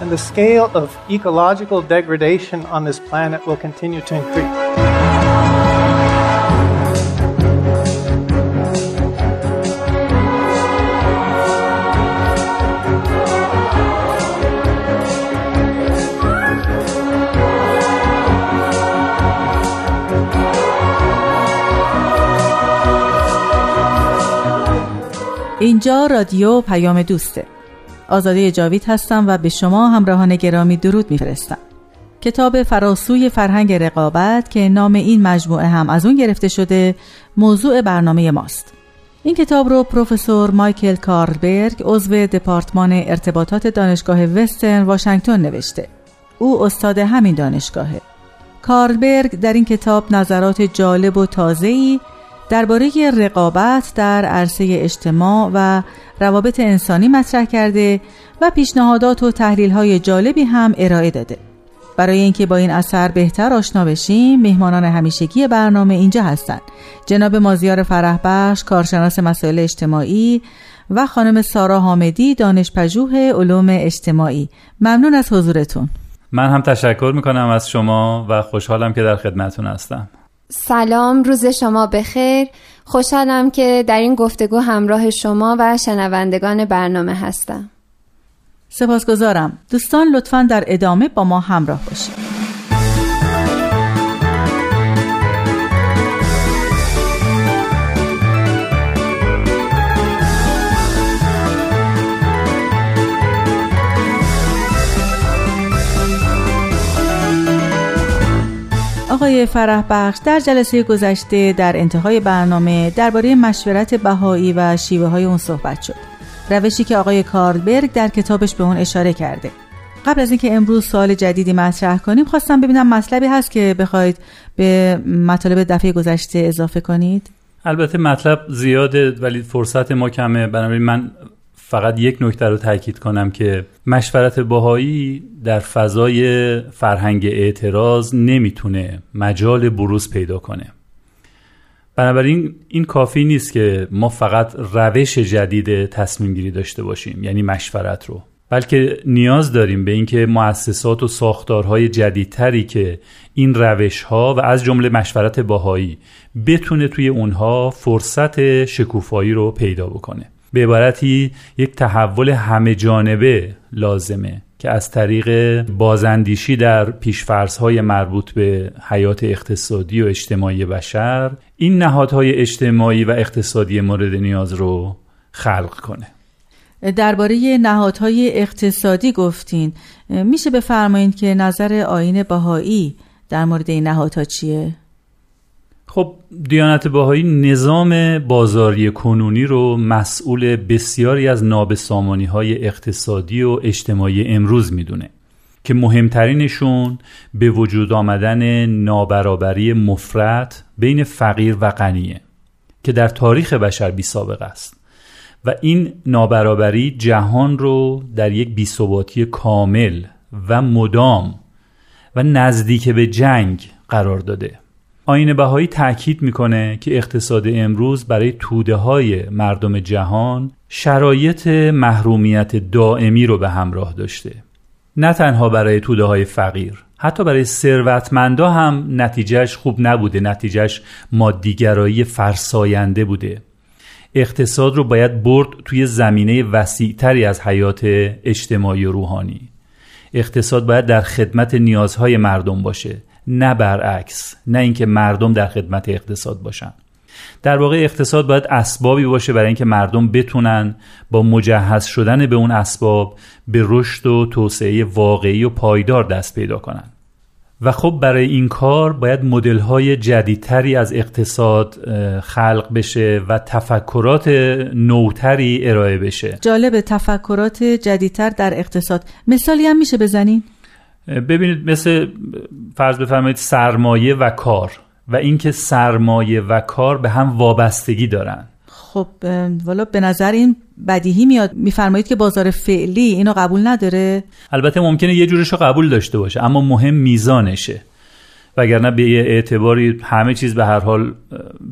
and the scale of ecological degradation on this planet will continue to increase. اینجا رادیو پیام دوسته آزاده جاوید هستم و به شما همراهان گرامی درود میفرستم. کتاب فراسوی فرهنگ رقابت که نام این مجموعه هم از اون گرفته شده موضوع برنامه ماست. این کتاب رو پروفسور مایکل کارلبرگ عضو دپارتمان ارتباطات دانشگاه وسترن واشنگتن نوشته. او استاد همین دانشگاهه. کارلبرگ در این کتاب نظرات جالب و تازه‌ای درباره رقابت در عرصه اجتماع و روابط انسانی مطرح کرده و پیشنهادات و تحلیل‌های جالبی هم ارائه داده. برای اینکه با این اثر بهتر آشنا بشیم، میهمانان همیشگی برنامه اینجا هستند. جناب مازیار فرحبخش، کارشناس مسائل اجتماعی و خانم سارا حامدی، دانشپژوه علوم اجتماعی. ممنون از حضورتون. من هم تشکر می‌کنم از شما و خوشحالم که در خدمتون هستم. سلام روز شما بخیر. خوشحالم که در این گفتگو همراه شما و شنوندگان برنامه هستم. سپاسگزارم. دوستان لطفا در ادامه با ما همراه باشید. آقای فرح بخش در جلسه گذشته در انتهای برنامه درباره مشورت بهایی و شیوه های اون صحبت شد. روشی که آقای کارلبرگ در کتابش به اون اشاره کرده. قبل از اینکه امروز سوال جدیدی مطرح کنیم خواستم ببینم مطلبی هست که بخواید به مطالب دفعه گذشته اضافه کنید. البته مطلب زیاده ولی فرصت ما کمه. بنابراین من فقط یک نکته رو تاکید کنم که مشورت باهایی در فضای فرهنگ اعتراض نمی‌تونه مجال بروز پیدا کنه. بنابراین این کافی نیست که ما فقط روش جدید تصمیم گیری داشته باشیم یعنی مشورت رو. بلکه نیاز داریم به اینکه مؤسسات و ساختارهای جدیدتری که این روش ها و از جمله مشورت باهایی بتونه توی اونها فرصت شکوفایی رو پیدا بکنه. به عبارتی یک تحول همه جانبه لازمه که از طریق بازندیشی در پیشفرزهای مربوط به حیات اقتصادی و اجتماعی بشر این نهادهای اجتماعی و اقتصادی مورد نیاز رو خلق کنه درباره نهادهای اقتصادی گفتین میشه بفرمایید که نظر آین بهایی در مورد این نهادها چیه؟ خب دیانت باهایی نظام بازاری کنونی رو مسئول بسیاری از نابسامانی های اقتصادی و اجتماعی امروز می‌دونه که مهمترینشون به وجود آمدن نابرابری مفرد بین فقیر و غنیه که در تاریخ بشر بی سابقه است و این نابرابری جهان رو در یک بیثباتی کامل و مدام و نزدیک به جنگ قرار داده. آین بهایی تاکید می‌کنه که اقتصاد امروز برای توده های مردم جهان شرایط محرومیت دائمی رو به همراه داشته. نه تنها برای توده های فقیر حتی برای ثروتمندا هم نتیجهش خوب نبوده نتیجهش مادیگرایی فرساینده بوده. اقتصاد رو باید برد توی زمینه وسیعتری از حیات اجتماعی و روحانی. اقتصاد باید در خدمت نیازهای مردم باشه. نه برعکس نه اینکه مردم در خدمت اقتصاد باشن. در واقع اقتصاد باید اسبابی باشه برای اینکه مردم بتونن با مجهز شدن به اون اسباب به رشد و توسعه واقعی و پایدار دست پیدا کنن. و خب برای این کار باید مدل های جدیدتری از اقتصاد خلق بشه و تفکرات نوتری ارائه بشه. جالب تفکرات جدیدتر در اقتصاد. مثالی هم میشه بزنین؟ ببینید مثل فرض بفرمایید سرمایه و کار و اینکه سرمایه و کار به هم وابستگی دارن. خب والا به نظر این بدیهی میاد. میفرمایید که بازار فعلی اینو قبول نداره؟ البته ممکنه یه جورش رو قبول داشته باشه اما مهم میزانشه. وگرنه به یه اعتباری همه چیز به هر حال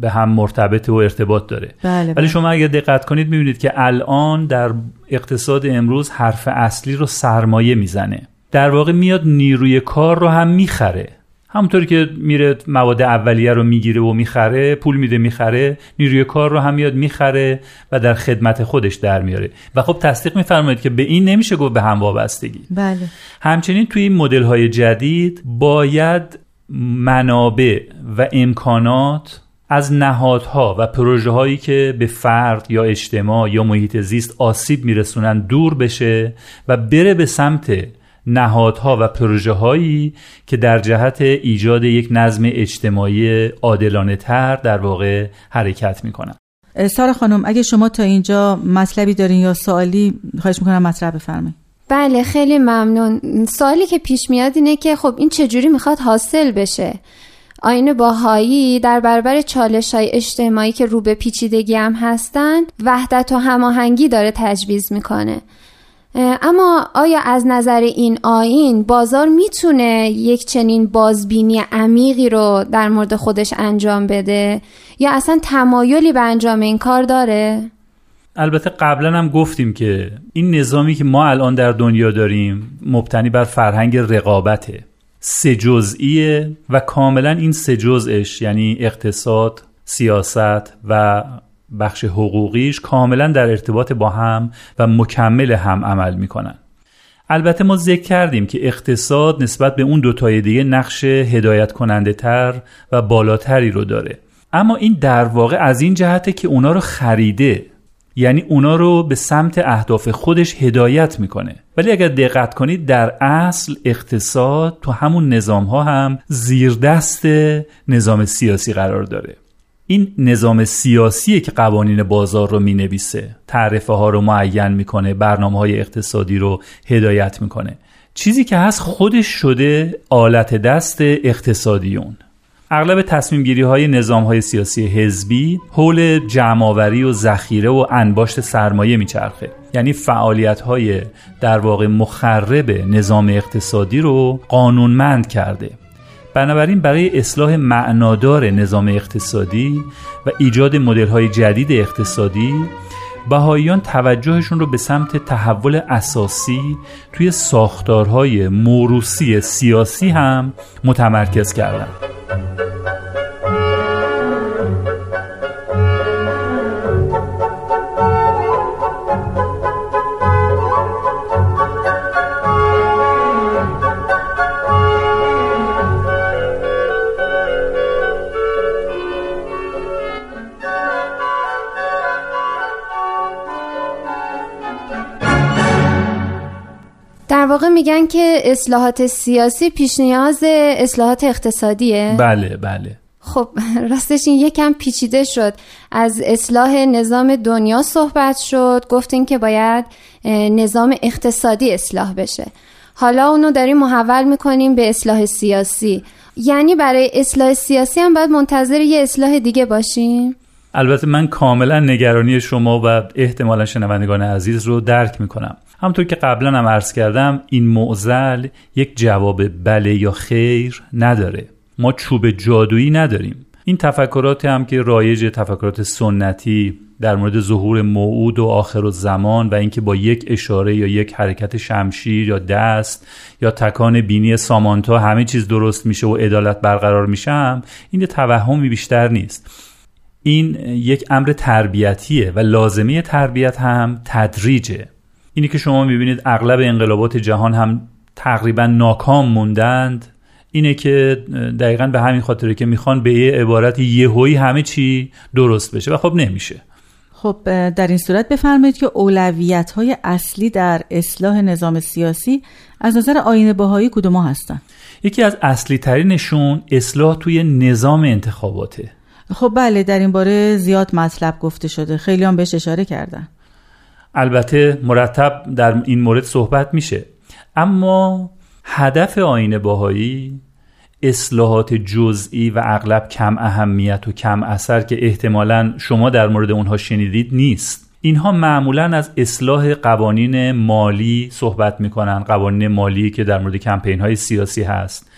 به هم مرتبط و ارتباط داره. بله ولی بله. شما اگر دقت کنید می‌بینید که الان در اقتصاد امروز حرف اصلی رو سرمایه می‌زنه. در واقع میاد نیروی کار رو هم می‌خره. همونطوری که میره مواد اولیه رو می‌گیره و می‌خره پول میده می‌خره نیروی کار رو هم میاد می‌خره و در خدمت خودش در میاره. و خب تصدیق میفرمایید که به این نمیشه گفت به هم وابستگی. بله. همچنین توی این مدل های جدید باید منابع و امکانات از نهادها و پروژه هایی که به فرد یا اجتماع یا محیط زیست آسیب میرسونن دور بشه و بره به سمت نهادها و پروژه هایی که در جهت ایجاد یک نظم اجتماعی عادلانه تر در واقع حرکت می‌کنن. سارا خانم اگه شما تا اینجا مطلبی دارین یا سوالی خواهش می‌کنم مطرح بفرمایید. بله خیلی ممنون. سوالی که پیش میاد اینه که خب این چجوری می‌خواد حاصل بشه؟ آین باهایی در برابر چالش های اجتماعی که رو به پیچیدگی هم هستن وحدت و هماهنگی داره تجویز می‌کنه. اما آیا از نظر این آین بازار می‌تونه یک چنین بازبینی عمیقی رو در مورد خودش انجام بده یا اصلا تمایلی به انجام این کار داره؟ البته قبلا هم گفتیم که این نظامی که ما الان در دنیا داریم مبتنی بر فرهنگ رقابته سه جزئیه و کاملا این سه جزئش یعنی اقتصاد، سیاست و بخش حقوقیش کاملا در ارتباط با هم و مکمل هم عمل می‌کنن. البته ما ذکر کردیم که اقتصاد نسبت به اون دوتای دیگه نقش هدایت کننده تر و بالاتری رو داره. اما این در واقع از این جهته که اونا رو خریده یعنی اونا رو به سمت اهداف خودش هدایت می‌کنه. ولی اگر دقت کنید در اصل اقتصاد تو همون نظام ها هم زیر دست نظام سیاسی قرار داره. این نظام سیاسی که قوانین بازار رو می نویسه تعرفه ها رو معین می‌کنه برنامه های اقتصادی رو هدایت می‌کنه. چیزی که هست خودش شده آلت دست اقتصادیون. اغلب تصمیم گیری های نظام های سیاسی حزبی حول جمعآوری و ذخیره و انباشت سرمایه میچرخه. یعنی فعالیت های در واقع مخرب نظام اقتصادی رو قانونمند کرده. بنابراین برای اصلاح معنادار نظام اقتصادی و ایجاد مدل های جدید اقتصادی بهاییان توجهشون رو به سمت تحول اساسی توی ساختارهای موروسی سیاسی هم متمرکز کردند. در واقع میگن که اصلاحات سیاسی پیش نیاز اصلاحات اقتصادیه. بله بله. خب راستش این یکم پیچیده شد. از اصلاح نظام دنیا صحبت شد گفتین که باید نظام اقتصادی اصلاح بشه. حالا اونو داریم محول می‌کنیم به اصلاح سیاسی. یعنی برای اصلاح سیاسی هم باید منتظر یه اصلاح دیگه باشیم؟ البته من کاملا نگرانی شما و احتمالا شنوندگان عزیز رو درک می‌کنم. همطور که قبلا هم عرض کردم این معزل یک جواب بله یا خیر نداره. ما چوب جادویی نداریم. این تفکرات هم که رایج تفکرات سنتی در مورد ظهور موعود و آخر و زمان و اینکه با یک اشاره یا یک حرکت شمشیر یا دست یا تکان بینی سامانتا همه چیز درست میشه و عدالت برقرار میشه هم این توهمی بیشتر نیست. این یک امر تربیتیه و لازمه تربیت هم تدریجه. اینی که شما می‌بینید اغلب انقلابات جهان هم تقریبا ناکام موندند اینه که دقیقا به همین خاطره که می‌خوان به یه عبارت یهویی همه چی درست بشه و خب نمیشه. خب در این صورت بفرمایید که اولویت های اصلی در اصلاح نظام سیاسی از نظر آین باهایی کدوم هستن؟ یکی از اصلی ترینشون اصلاح توی نظام انتخاباته. خب بله در این باره زیاد مطلب گفته شده. خیلی هم بهش اشاره کردن. البته مرتب در این مورد صحبت میشه. اما هدف آین باهایی اصلاحات جزئی و اغلب کم اهمیت و کم اثر که احتمالا شما در مورد اونها شنیدید نیست. اینها معمولا از اصلاح قوانین مالی صحبت می‌کنن قوانین مالی که در مورد کمپین های سیاسی هست.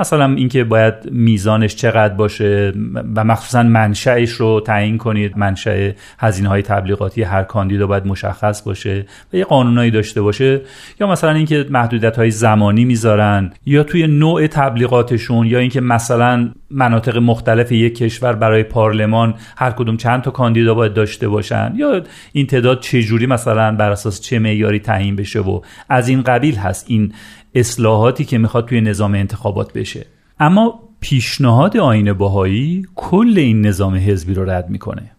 مثلا اینکه باید میزانش چقدر باشه و مخصوصا منشأش رو تعیین کنید. منشأ هزینه های تبلیغاتی هر کاندیدا باید مشخص باشه و یه قانونایی داشته باشه. یا مثلا اینکه محدودیت های زمانی می‌ذارن یا توی نوع تبلیغاتشون یا اینکه مثلا مناطق مختلف یک کشور برای پارلمان هر کدوم چند تا کاندیدا باید داشته باشن. یا این تعداد چه جوری مثلا بر اساس چه معیاری تعیین بشه و از این قبیل هست این اصلاحاتی که می‌خواد توی نظام انتخابات بشه. اما پیشنهاد آین باهایی کل این نظام حزبی رو رد می‌کنه.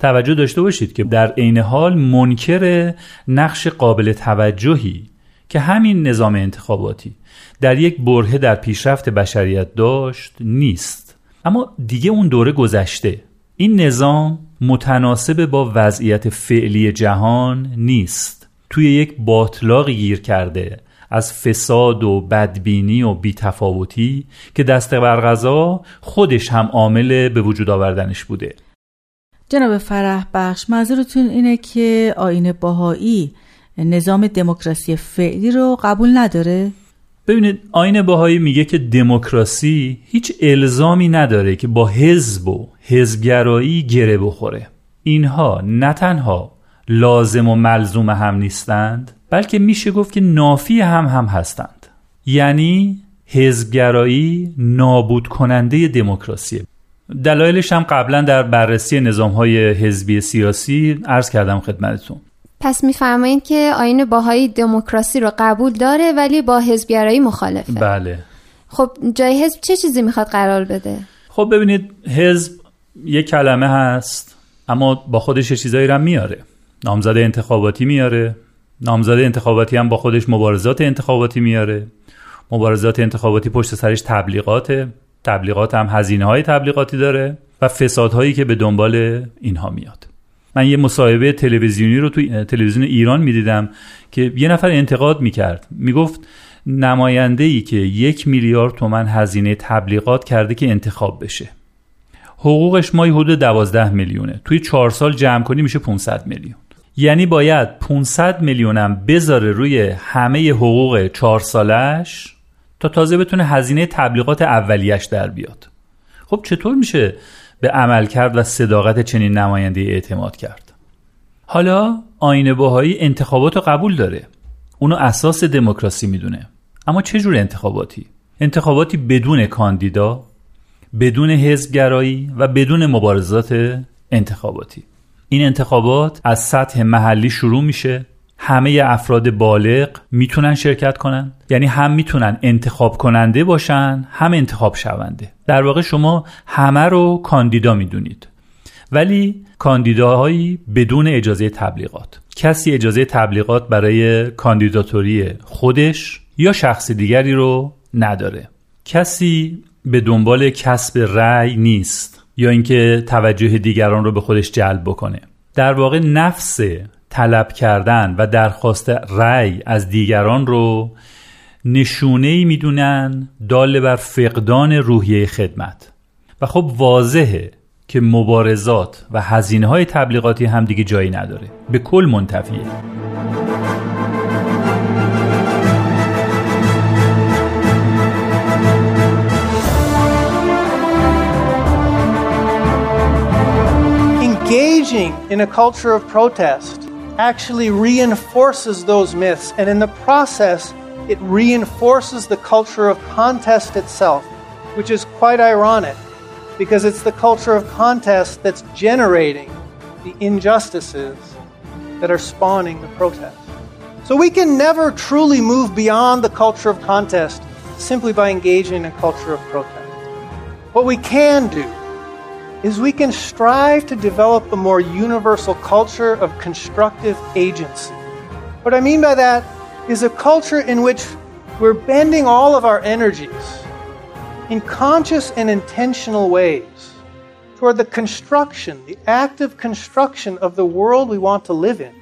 توجه داشته باشید که در عین حال منکر نقش قابل توجهی که همین نظام انتخاباتی در یک برهه در پیشرفت بشریت داشت نیست. اما دیگه اون دوره گذشته. این نظام متناسب با وضعیت فعلی جهان نیست. توی یک باطلاقی گیر کرده از فساد و بدبینی و بیتفاوتی که دست بر خودش هم عامل به وجود آوردنش بوده جناب فرح بخش منظورتون اینه که آین باهایی نظام دموکراسی فعلی رو قبول نداره؟ ببینید آین باهایی میگه که دموکراسی هیچ الزامی نداره که با حزب و حزبگرایی گره بخوره اینها نه تنها لازم و ملزوم هم نیستند بلکه میشه گفت که نافی هم هم هستند. یعنی حزبگرایی نابود کننده دموکراسی. دلایلش هم قبلا در بررسی نظام های حزبی سیاسی عرض کردم خدمتتون. پس میفرمایید که آین باهایی دموکراسی رو قبول داره ولی با حزبگرایی مخالفه. بله. خب جای حزب چه چیزی می‌خواد قرار بده؟ خب ببینید حزب یک کلمه هست اما با خودش چیزایی رو میاره. نامزد انتخاباتی میاره. نامزد انتخاباتی هم با خودش مبارزات انتخاباتی میاره. مبارزات انتخاباتی پشت سرش تبلیغات تبلیغات هم هزینه های تبلیغاتی داره و فسادهایی که به دنبال اینها میاد. من یه مصاحبه تلویزیونی رو توی تلویزیون ایران می‌دیدم که یه نفر انتقاد می‌کرد. می‌گفت نماینده ای که یک میلیارد تومن هزینه تبلیغات کرده که انتخاب بشه. حقوقش مای حدود دوازده میلیونه. توی چهار سال جمع کنی میشه 500 میلیون. یعنی باید 500 میلیونم بذاره روی همه حقوق چهار سالش تا تازه بتونه هزینه تبلیغات اولیش در بیاد. خب چطور میشه به عمل کرد و صداقت چنین نماینده اعتماد کرد؟ حالا آین باهایی انتخابات رو قبول داره. اونو اساس دموکراسی می‌دونه. اما چه جور انتخاباتی؟ انتخاباتی بدون کاندیدا بدون حزبگرایی و بدون مبارزات انتخاباتی. این انتخابات از سطح محلی شروع میشه. همه افراد بالغ می‌تونن شرکت کنن. یعنی هم می‌تونن انتخاب کننده باشن هم انتخاب شونده. در واقع شما همه رو کاندیدا می‌دونید. ولی کاندیداهایی بدون اجازه تبلیغات. کسی اجازه تبلیغات برای کاندیداتوری خودش یا شخص دیگری رو نداره. کسی به دنبال کسب رأی نیست. یا اینکه توجه دیگران رو به خودش جلب بکنه. در واقع نفس طلب کردن و درخواست رأی از دیگران رو نشونه ای می‌دونن دال بر فقدان روحیه خدمت. و خب واضحه که مبارزات و هزینه های تبلیغاتی هم دیگه جایی نداره. به کل منتفیه. Engaging in a culture of protest actually reinforces those myths, and in the process, it reinforces the culture of contest itself, which is quite ironic because it's the culture of contest that's generating the injustices that are spawning the protest. So we can never truly move beyond the culture of contest simply by engaging in a culture of protest. What we can do is we can strive to develop a more universal culture of constructive agency. What I mean by that is a culture in which we're bending all of our energies in conscious and intentional ways toward the construction, the active construction of the world we want to live in.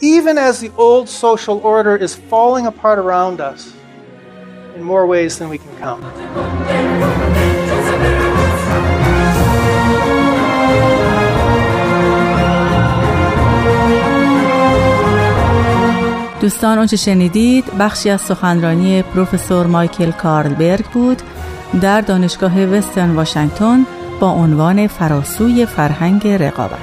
Even as the old social order is falling apart around us, in more ways than we can count. دوستان اونچه شنیدید بخشی از سخنرانی پروفسور مایکل کارلبرگ بود در دانشگاه وسترن واشنگتن با عنوان فراسوی فرهنگ رقابت.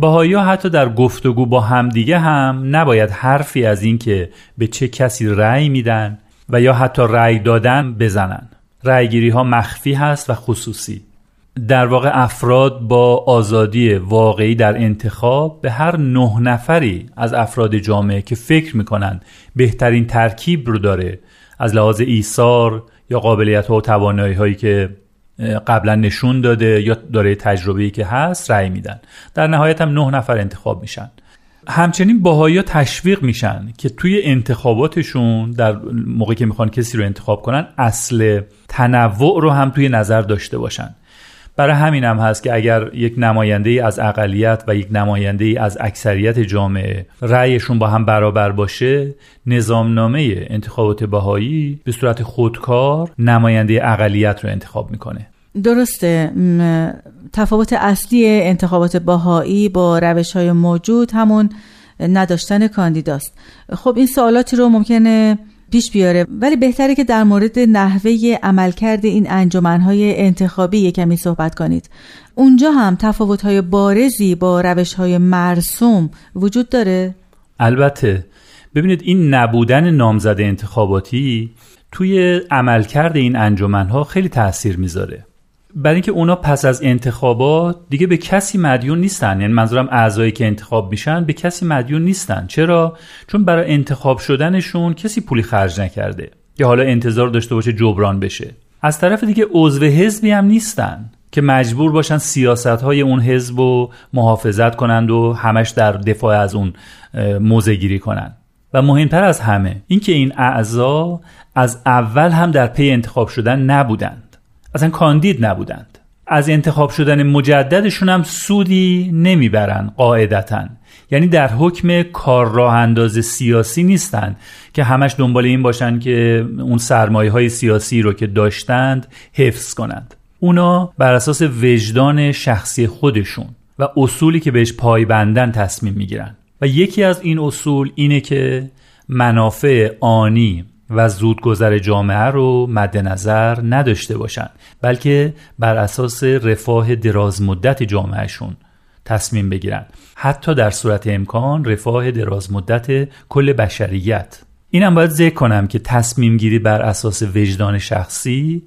باهایی حتی در گفتگو با همدیگه هم نباید حرفی از اینکه به چه کسی رأی میدن و یا حتی رأی دادن بزنن. رأیگیری ها مخفی هست و خصوصی. در واقع افراد با آزادی واقعی در انتخاب به هر نه نفری از افراد جامعه که فکر می‌کنن بهترین ترکیب رو داره از لحاظ ایثار یا قابلیت ها و توانایی هایی که قبلا نشون داده یا داره تجربه‌ای که هست رأی میدن. در نهایت هم نه نفر انتخاب میشن. همچنین باهایی تشویق میشن که توی انتخاباتشون در موقعی که می‌خوان کسی رو انتخاب کنن اصل تنوع رو هم توی نظر داشته باشن. برای همین هم هست که اگر یک نماینده ای از اقلیت و یک نماینده ای از اکثریت جامعه رأیشون با هم برابر باشه نظامنامه انتخابات باهایی به صورت خودکار نماینده اقلیت رو انتخاب می‌کنه. درسته. تفاوت اصلی انتخابات باهایی با روش های موجود همون نداشتن کاندیداست. خب این سوالاتی رو ممکنه پیش بیاره ولی بهتره که در مورد نحوه عملکرد این انجمنهای انتخابی کمی صحبت کنید. اونجا هم تفاوت‌های بارزی با روش‌های مرسوم وجود داره؟ البته ببینید این نبودن نامزد انتخاباتی توی عملکرد این انجمنها خیلی تاثیر می‌ذاره. برای اینکه اونا پس از انتخابات دیگه به کسی مدیون نیستن. یعنی منظورم اعضایی که انتخاب میشن به کسی مدیون نیستن. چرا؟ چون برای انتخاب شدنشون کسی پولی خرج نکرده. یا حالا انتظار داشته باشه جبران بشه. از طرف دیگه عضو حزبی هم نیستن که مجبور باشن سیاست های اون حزب رو محافظت کنند و همش در دفاع از اون موزه گیری کنند و مهمتر از همه اینکه این اعضا از اول هم در پی انتخاب شدن نبودن اصلا کاندید نبودند. از انتخاب شدن مجددشون هم سودی نمی‌برن قاعدتا. یعنی در حکم کار راه انداز سیاسی نیستند که همش دنبال این باشن که اون سرمایه های سیاسی رو که داشتند حفظ کنند. اونا بر اساس وجدان شخصی خودشون و اصولی که بهش پایبندن تصمیم می‌گیرن. و یکی از این اصول اینه که منافع آنی و زودگذر جامعه رو مد نظر نداشته باشند بلکه بر اساس رفاه دراز مدت جامعهشون تصمیم بگیرن حتی در صورت امکان رفاه دراز مدت کل بشریت. اینم باید ذکر کنم که تصمیم گیری بر اساس وجدان شخصی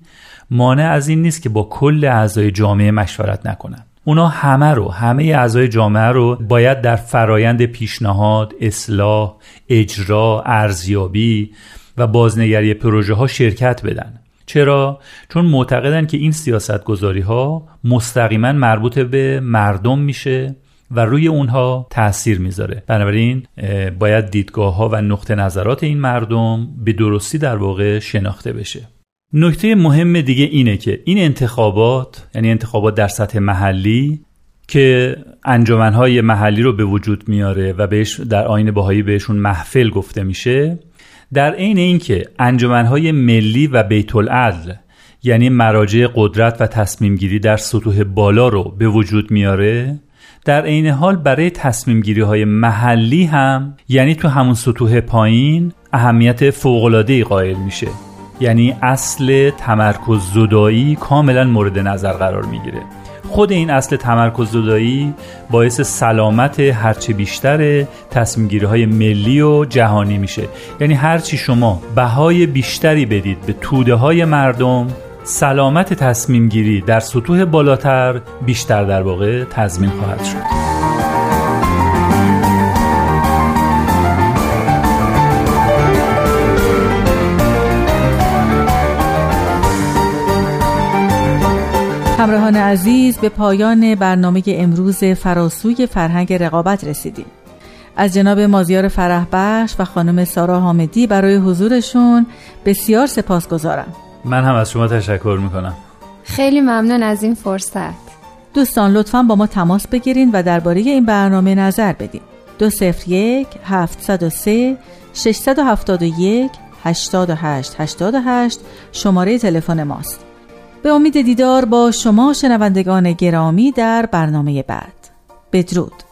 مانع از این نیست که با کل اعضای جامعه مشورت نکنن اونا همه رو همه اعضای جامعه رو باید در فرایند پیشنهاد، اصلاح، اجرا، ارزیابی و بازنگری پروژه ها شرکت بدن. چرا؟ چون معتقدن که این سیاست گذاری ها مستقیما مربوط به مردم میشه و روی اونها تاثیر می‌ذاره. بنابراین باید دیدگاه ها و نقطه نظرات این مردم به درستی در واقع شناخته بشه. نکته مهم دیگه اینه که این انتخابات یعنی انتخابات در سطح محلی که انجمنهای محلی رو به وجود میاره و بهش در آین باهایی بهشون محفل گفته میشه در عین اینکه انجمنهای ملی و بیت العدل یعنی مراجع قدرت و تصمیم گیری در سطوح بالا رو به وجود میاره در عین حال برای تصمیم گیری های محلی هم یعنی تو همون سطوح پایین اهمیت فوق‌العاده‌ای قائل میشه. یعنی اصل تمرکز زدایی کاملا مورد نظر قرار می‌گیره. خود این اصل تمرکز زدایی باعث سلامت هرچه بیشتر تصمیم های ملی و جهانی میشه. یعنی هرچی شما بهای بیشتری بدید به توده های مردم سلامت تصمیم گیری در سطوح بالاتر بیشتر در واقع تضمین خواهد شد. همراهان عزیز به پایان برنامه امروز فراسوی فرهنگ رقابت رسیدیم. از جناب مازیار فرهبخش و خانم سارا حامدی برای حضورشون بسیار سپاسگزارم. من هم از شما تشکر می‌کنم. خیلی ممنون از این فرصت. دوستان لطفا با ما تماس بگیرید و درباره این برنامه نظر بدین. دو صفر یک هفت صد و سه شش صد و هفتاد و یک هشتاد و هشت هشتاد و هشت شماره تلفن ماست. به امید دیدار با شما شنوندگان گرامی در برنامه بعد. بدرود.